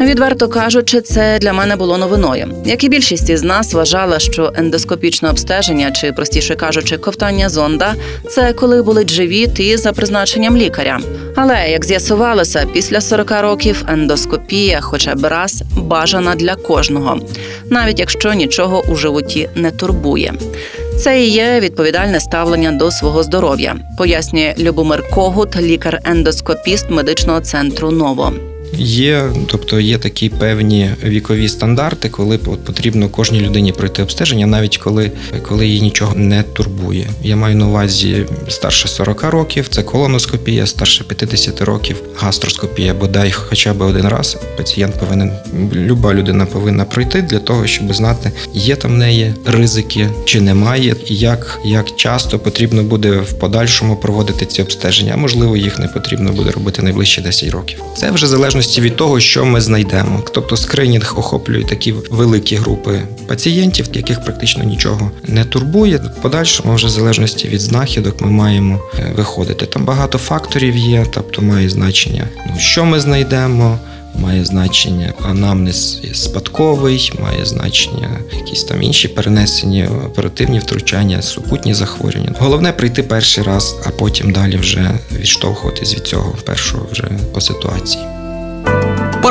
Відверто кажучи, це для мене було новиною. Як і більшість із нас вважала, що ендоскопічне обстеження, чи простіше кажучи, ковтання зонда це коли болить живіт і за призначенням лікаря. Але як з'ясувалося, після 40 років ендоскопія, хоча б раз, бажана для кожного, навіть якщо нічого у животі не турбує. Це і є відповідальне ставлення до свого здоров'я, пояснює Любомир Когут, лікар-ендоскопіст медичного центру Ново. Є, тобто є такі певні вікові стандарти, коли от потрібно кожній людині пройти обстеження, навіть коли, коли її нічого не турбує. Я маю на увазі старше 40 років, це колоноскопія, старше 50 років, гастроскопія, бодай хоча б один раз. Пацієнт повинен, люба людина повинна пройти для того, щоб знати, є там в неї ризики чи немає, як, як часто потрібно буде в подальшому проводити ці обстеження. Можливо, їх не потрібно буде робити найближчі 10 років. Це вже в залежності від того, що ми знайдемо. Тобто скринінг охоплює такі великі групи пацієнтів, яких практично нічого не турбує. В подальшому, вже в залежності від знахідок, ми маємо е, виходити. Там багато факторів є, тобто має значення, ну, що ми знайдемо. Має значення анамнез спадковий, має значення якісь там інші перенесені оперативні втручання, супутні захворювання. Головне прийти перший раз, а потім далі вже відштовхуватись від цього першого вже по ситуації.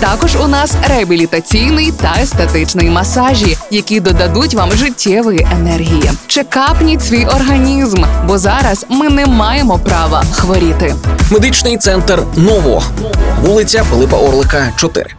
Також у нас реабілітаційний та естетичний масажі, які додадуть вам життєвої енергії. Чекапніть свій організм, бо зараз ми не маємо права хворіти. Медичний центр Ново, вулиця Пилипа Орлика, 4.